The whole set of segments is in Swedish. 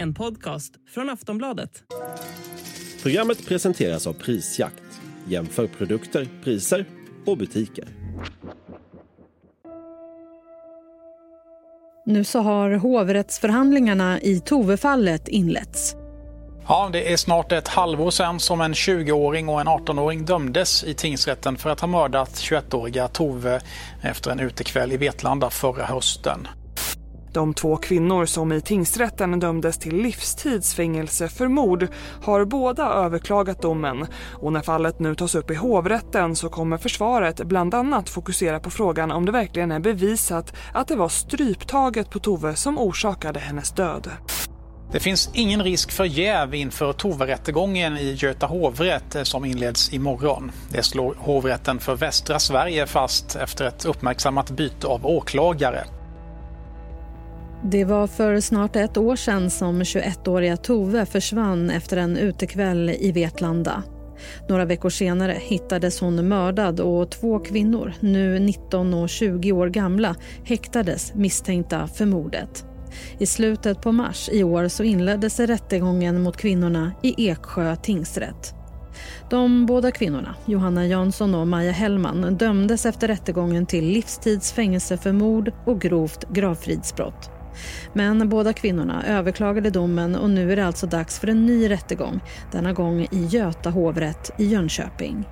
En podcast från Aftonbladet. Programmet presenteras av Prisjakt. Jämför produkter, priser och butiker. Nu så har hovrättsförhandlingarna i Tove-fallet inletts. Ja, det är snart ett halvår sedan som en 20-åring och en 18-åring dömdes i tingsrätten för att ha mördat 21-åriga Tove efter en utekväll i Vetlanda förra hösten. De två kvinnor som i tingsrätten dömdes till livstidsfängelse för mord har båda överklagat domen och när fallet nu tas upp i hovrätten så kommer försvaret bland annat fokusera på frågan om det verkligen är bevisat att det var stryptaget på Tove som orsakade hennes död. Det finns ingen risk för jäv inför Tove-rättegången i Göta hovrätt eh, som inleds imorgon. Det slår hovrätten för västra Sverige fast efter ett uppmärksammat byte av åklagare. Det var för snart ett år sedan som 21-åriga Tove försvann efter en utekväll i Vetlanda. Några veckor senare hittades hon mördad och två kvinnor, nu 19 och 20 år gamla, häktades misstänkta för mordet. I slutet på mars i år så inleddes rättegången mot kvinnorna i Eksjö tingsrätt. De båda kvinnorna, Johanna Jansson och Maja Hellman dömdes efter rättegången till livstids fängelse för mord och grovt gravfridsbrott. Men båda kvinnorna överklagade domen och nu är det alltså dags för en ny rättegång. Denna gång i Göta hovrätt i Jönköping.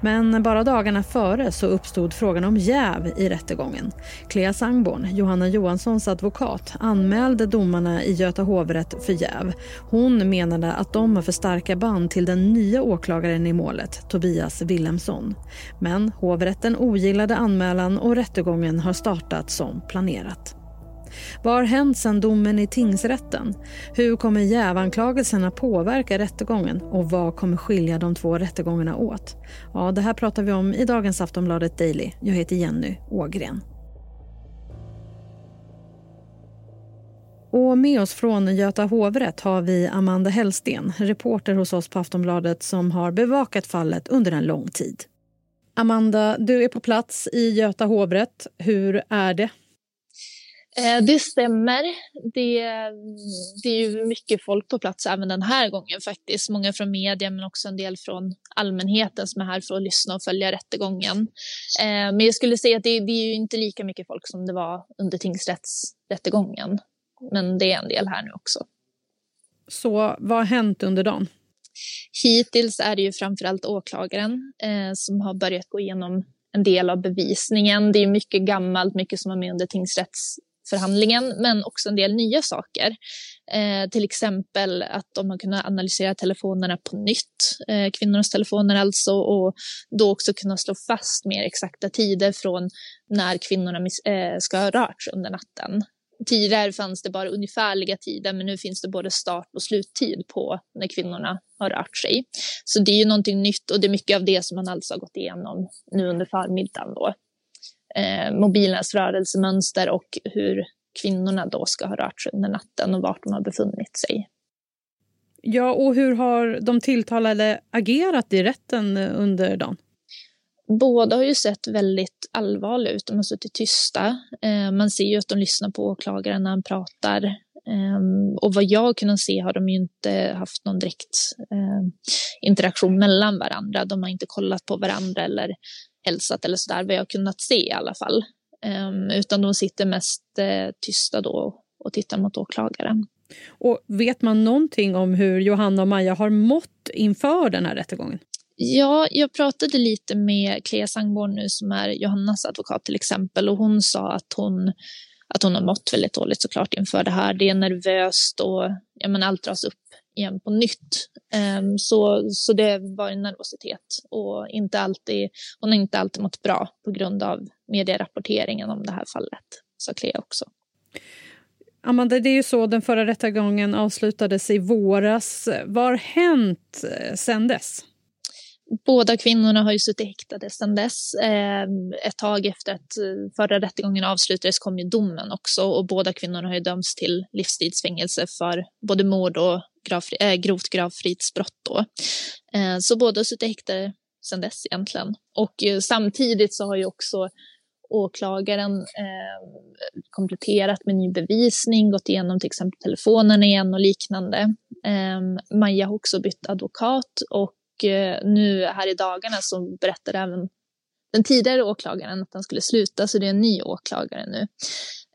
Men bara dagarna före så uppstod frågan om jäv i rättegången. Clea Sangborn, Johanna Johanssons advokat, anmälde domarna i Göta hovrätt för jäv. Hon menade att de har för starka band till den nya åklagaren i målet, Tobias Willemsson. Men hovrätten ogillade anmälan och rättegången har startat som planerat. Vad har hänt sedan domen i tingsrätten? Hur kommer jävanklagelserna påverka rättegången och vad kommer skilja de två rättegångarna åt? Ja, det här pratar vi om i dagens Aftonbladet Daily. Jag heter Jenny Ågren. Och med oss från Göta hovrätt har vi Amanda Hellsten, reporter hos oss på Aftonbladet som har bevakat fallet under en lång tid. Amanda, du är på plats i Göta hovrätt. Hur är det? Eh, det stämmer. Det, det är ju mycket folk på plats även den här gången faktiskt. Många från media men också en del från allmänheten som är här för att lyssna och följa rättegången. Eh, men jag skulle säga att det, det är ju inte lika mycket folk som det var under tingsrättsrättegången. Men det är en del här nu också. Så vad har hänt under dagen? Hittills är det ju framförallt åklagaren eh, som har börjat gå igenom en del av bevisningen. Det är mycket gammalt, mycket som var med under tingsrätts förhandlingen, men också en del nya saker. Eh, till exempel att de har kunnat analysera telefonerna på nytt, eh, kvinnornas telefoner alltså, och då också kunna slå fast mer exakta tider från när kvinnorna eh, ska ha rört sig under natten. Tidigare fanns det bara ungefärliga tider, men nu finns det både start och sluttid på när kvinnorna har rört sig. Så det är ju någonting nytt och det är mycket av det som man alltså har gått igenom nu under förmiddagen. Då eh, mobilernas rörelsemönster och hur kvinnorna då ska ha rört sig under natten och vart de har befunnit sig. Ja, och hur har de tilltalade agerat i rätten under dagen? Båda har ju sett väldigt allvarliga ut. De har suttit tysta. Eh, man ser ju att de lyssnar på åklagaren när han pratar. Eh, och vad jag kunnat se har de ju inte haft någon direkt eh, interaktion mellan varandra. De har inte kollat på varandra eller hälsat eller sådär, vad jag kunnat se i alla fall. Um, utan de sitter mest uh, tysta då och tittar mot åklagaren. Och vet man någonting om hur Johanna och Maja har mått inför den här rättegången? Ja, jag pratade lite med Clea Sangborn nu som är Johannas advokat till exempel och hon sa att hon, att hon har mått väldigt dåligt såklart inför det här. Det är nervöst och ja, men allt dras upp igen på nytt. Um, så, så det var en nervositet och inte alltid, hon har inte alltid mått bra på grund av medierapporteringen om det här fallet, sa Clea också. Amanda, det är ju så den förra rättegången avslutades i våras. Vad har hänt eh, sen dess? Båda kvinnorna har ju suttit häktade sedan dess. Ehm, ett tag efter att eh, förra rättegången avslutades kom ju domen också och båda kvinnorna har ju dömts till livstidsfängelse för både mord och gravfri, äh, eh, grovt gravfridsbrott. Då. Eh, så båda har suttit häktade sedan dess egentligen. Och eh, samtidigt så har ju också åklagaren eh, kompletterat med ny bevisning, gått igenom till exempel telefonen igen och liknande. Eh, Maja har också bytt advokat och eh, nu här i dagarna så berättar även den tidigare åklagaren att han skulle sluta, så det är en ny åklagare nu.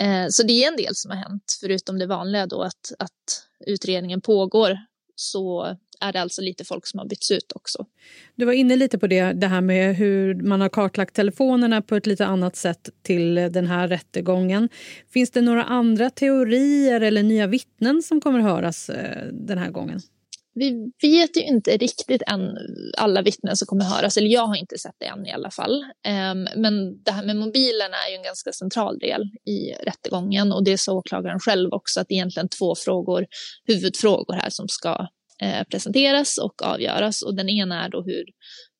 Eh, så det är en del som har hänt, förutom det vanliga då att, att utredningen pågår så är det alltså lite folk som har bytts ut också. Du var inne lite på det, det här med hur man har kartlagt telefonerna på ett lite annat sätt till den här rättegången. Finns det några andra teorier eller nya vittnen som kommer att höras eh, den här gången? Vi vet ju inte riktigt än alla vittnen som kommer höras, eller jag har inte sett det än i alla fall. Ehm, men det här med mobilerna är ju en ganska central del i rättegången och det sa åklagaren själv också att det är egentligen två frågor, huvudfrågor här som ska eh, presenteras och avgöras och den ena är då hur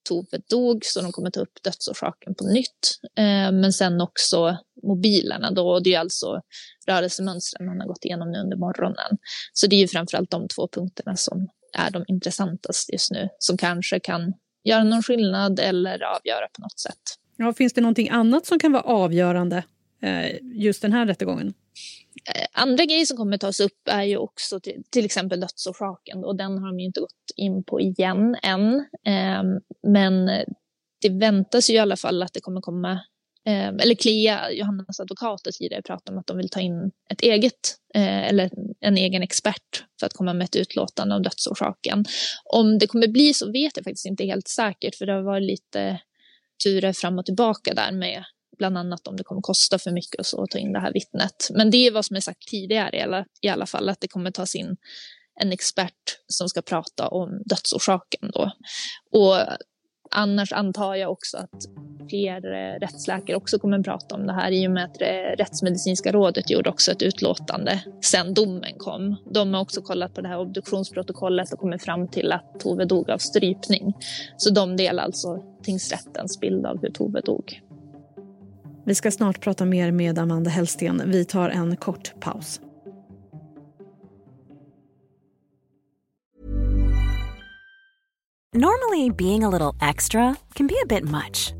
Tove dog, så de kommer ta upp dödsorsaken på nytt. Ehm, men sen också mobilerna då, och det är alltså rörelsemönstren man har gått igenom nu under morgonen. Så det är ju framförallt de två punkterna som är de intressantaste just nu, som kanske kan göra någon skillnad eller avgöra på något sätt. Ja, finns det någonting annat som kan vara avgörande eh, just den här rättegången? Eh, andra grejer som kommer tas upp är ju också till, till exempel dödsorsaken och den har de ju inte gått in på igen än. Eh, men det väntas ju i alla fall att det kommer komma Ehm, eller Clea, Johannas advokat, har tidigare pratat om att de vill ta in ett eget, eh, eller en egen expert för att komma med ett utlåtande om dödsorsaken. Om det kommer bli så vet jag faktiskt inte helt säkert, för det har varit lite turer fram och tillbaka där med bland annat om det kommer kosta för mycket och så att ta in det här vittnet. Men det är vad som är sagt tidigare i alla, i alla fall, att det kommer tas in en expert som ska prata om dödsorsaken då. Och Annars antar jag också att fler eh, rättsläkare också kommer att prata om det här i och med att det Rättsmedicinska rådet gjorde också ett utlåtande sen domen kom. De har också kollat på det här obduktionsprotokollet och kommit fram till att Tove dog av strypning. Så de delar alltså tingsrättens bild av hur Tove dog. Vi ska snart prata mer med Amanda Hellsten. Vi tar en kort paus. Normally being a little extra can be a bit much.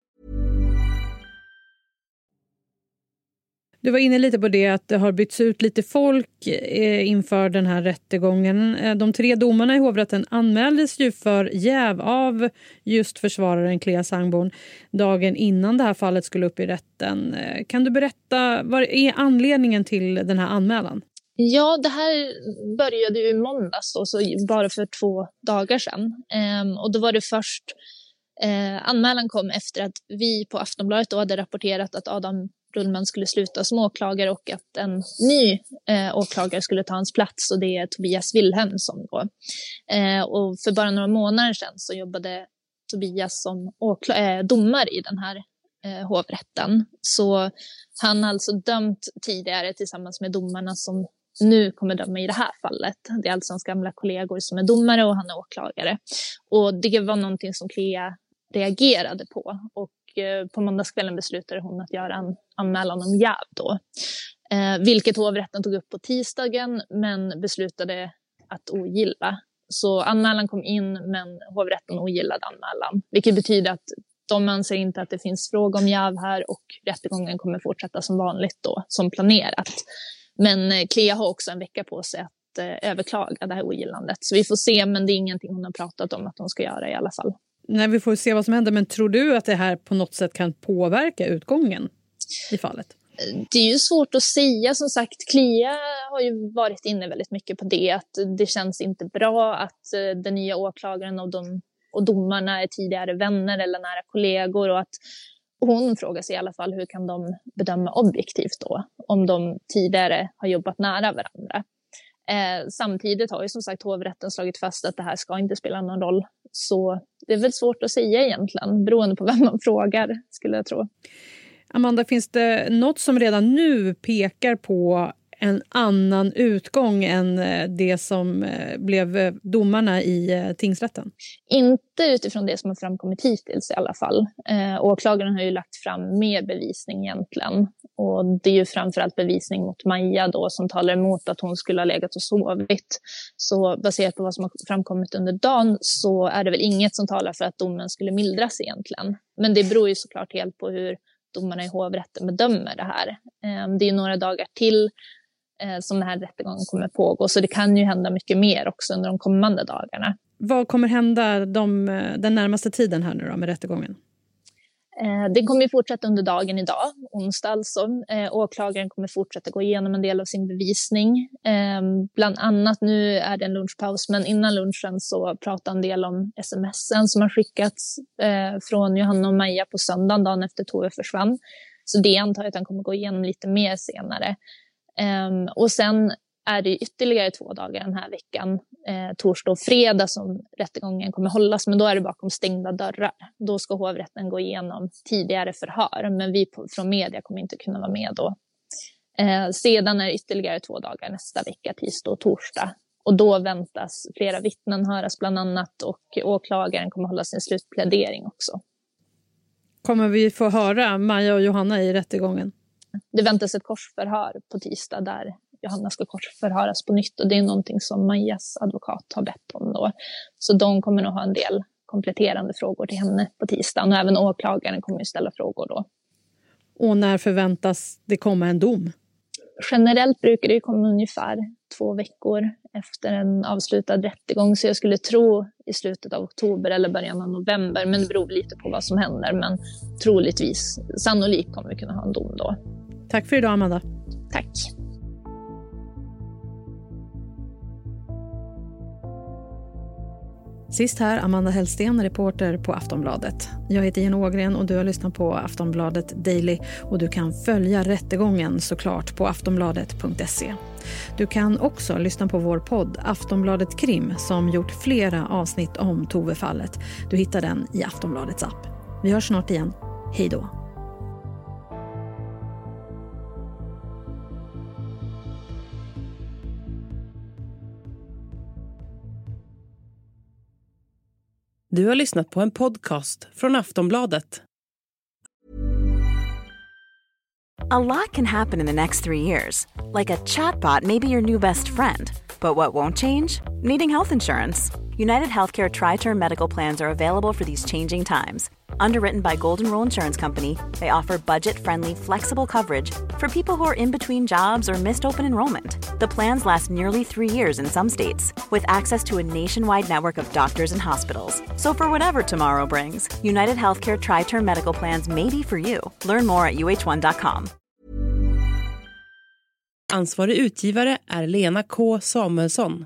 Du var inne lite på det att det har bytts ut lite folk eh, inför den här rättegången. Eh, de tre domarna i hovrätten anmäldes ju för jäv av just försvararen Clea Sangborn dagen innan det här fallet skulle upp i rätten. Eh, kan du berätta vad är anledningen till den här anmälan? Ja, det här började ju i måndags, då, så bara för två dagar sedan. Ehm, och då var det först Eh, anmälan kom efter att vi på Aftonbladet då hade rapporterat att Adam Rullman skulle sluta som åklagare och att en ny eh, åklagare skulle ta hans plats och det är Tobias Wilhelmsson. Då. Eh, och för bara några månader sedan så jobbade Tobias som eh, domare i den här eh, hovrätten. Så han har alltså dömt tidigare tillsammans med domarna som nu kommer döma i det här fallet. Det är alltså hans gamla kollegor som är domare och han är åklagare. Och det var någonting som Clea reagerade på och Eh, på måndagskvällen beslutade hon att göra en anmälan om jäv då. Eh, vilket hovrätten tog upp på tisdagen men beslutade att ogilla. Så anmälan kom in men hovrätten ogillade anmälan. Vilket betyder att de anser inte att det finns fråga om jäv här och rättegången kommer fortsätta som vanligt då, som planerat. Men eh, Clea har också en vecka på sig att eh, överklaga det här ogillandet. Så vi får se, men det är ingenting hon har pratat om att hon ska göra i alla fall. Nej, vi får se vad som händer. Men tror du att det här på något sätt kan påverka utgången i fallet? Det är ju svårt att säga. Som sagt, Klia har ju varit inne väldigt mycket på det. Att det känns inte bra att eh, den nya åklagaren och, de, och domarna är tidigare vänner eller nära kollegor. Och att hon frågar sig i alla fall hur kan de bedöma objektivt då? Om de tidigare har jobbat nära varandra. Eh, samtidigt har ju som sagt hovrätten slagit fast att det här ska inte spela någon roll. Så det är väl svårt att säga egentligen, beroende på vem man frågar, skulle jag tro. Amanda, finns det något som redan nu pekar på en annan utgång än eh, det som eh, blev eh, domarna i tingsrätten? Inte utifrån det som har framkommit hittills i alla fall. Eh, åklagaren har ju lagt fram mer bevisning egentligen. Och det är ju framförallt bevisning mot Maja då som talar emot att hon skulle ha legat och sovit. Så baserat på vad som har framkommit under dagen så är det väl inget som talar för att domen skulle mildras egentligen. Men det beror ju såklart helt på hur domarna i hovrätten bedömer det här. Det är några dagar till som den här rättegången kommer pågå, så det kan ju hända mycket mer också under de kommande dagarna. Vad kommer hända de, den närmaste tiden här nu då med rättegången? Eh, det kommer fortsätta under dagen idag, onsdag alltså. Eh, åklagaren kommer fortsätta gå igenom en del av sin bevisning. Eh, bland annat, nu är det en lunchpaus, men innan lunchen så pratar en del om smsen som har skickats eh, från Johanna och Maja på söndagen, dagen efter Tove försvann. Så det antar jag att han kommer gå igenom lite mer senare. Um, och sen är det ytterligare två dagar den här veckan, eh, torsdag och fredag, som rättegången kommer hållas. Men då är det bakom stängda dörrar. Då ska hovrätten gå igenom tidigare förhör, men vi på, från media kommer inte kunna vara med då. Eh, sedan är det ytterligare två dagar nästa vecka, tisdag och torsdag. Och då väntas flera vittnen höras bland annat och åklagaren kommer hålla sin slutplädering också. Kommer vi få höra Maja och Johanna i rättegången? Det väntas ett korsförhör på tisdag där Johanna ska korsförhöras på nytt och det är någonting som Majas advokat har bett om då. Så de kommer nog ha en del kompletterande frågor till henne på tisdagen och även åklagaren kommer ju ställa frågor då. Och när förväntas det komma en dom? Generellt brukar det komma ungefär två veckor efter en avslutad rättegång, så jag skulle tro i slutet av oktober eller början av november, men det beror lite på vad som händer. Men troligtvis, sannolikt kommer vi kunna ha en dom då. Tack för idag, Amanda. Tack. Sist här Amanda Hellsten, reporter på Aftonbladet. Jag heter Jenny Ågren och du har lyssnat på Aftonbladet Daily och du kan följa rättegången såklart på aftonbladet.se. Du kan också lyssna på vår podd Aftonbladet Krim som gjort flera avsnitt om Tove-fallet. Du hittar den i Aftonbladets app. Vi hörs snart igen. Hej då! Du har lyssnat på en podcast från Aftonbladet. A lot can happen in the next three years. Like a chatbot may be your new best friend. But what won't change? Needing health insurance. United Healthcare Tri Term Medical Plans are available for these changing times. Underwritten by Golden Rule Insurance Company, they offer budget-friendly, flexible coverage for people who are in between jobs or missed open enrollment. The plans last nearly three years in some states, with access to a nationwide network of doctors and hospitals. So for whatever tomorrow brings, United Healthcare Tri-Term Medical Plans may be for you. Learn more at uh1.com. Ansvarig utgivare är Lena K Samuelsson.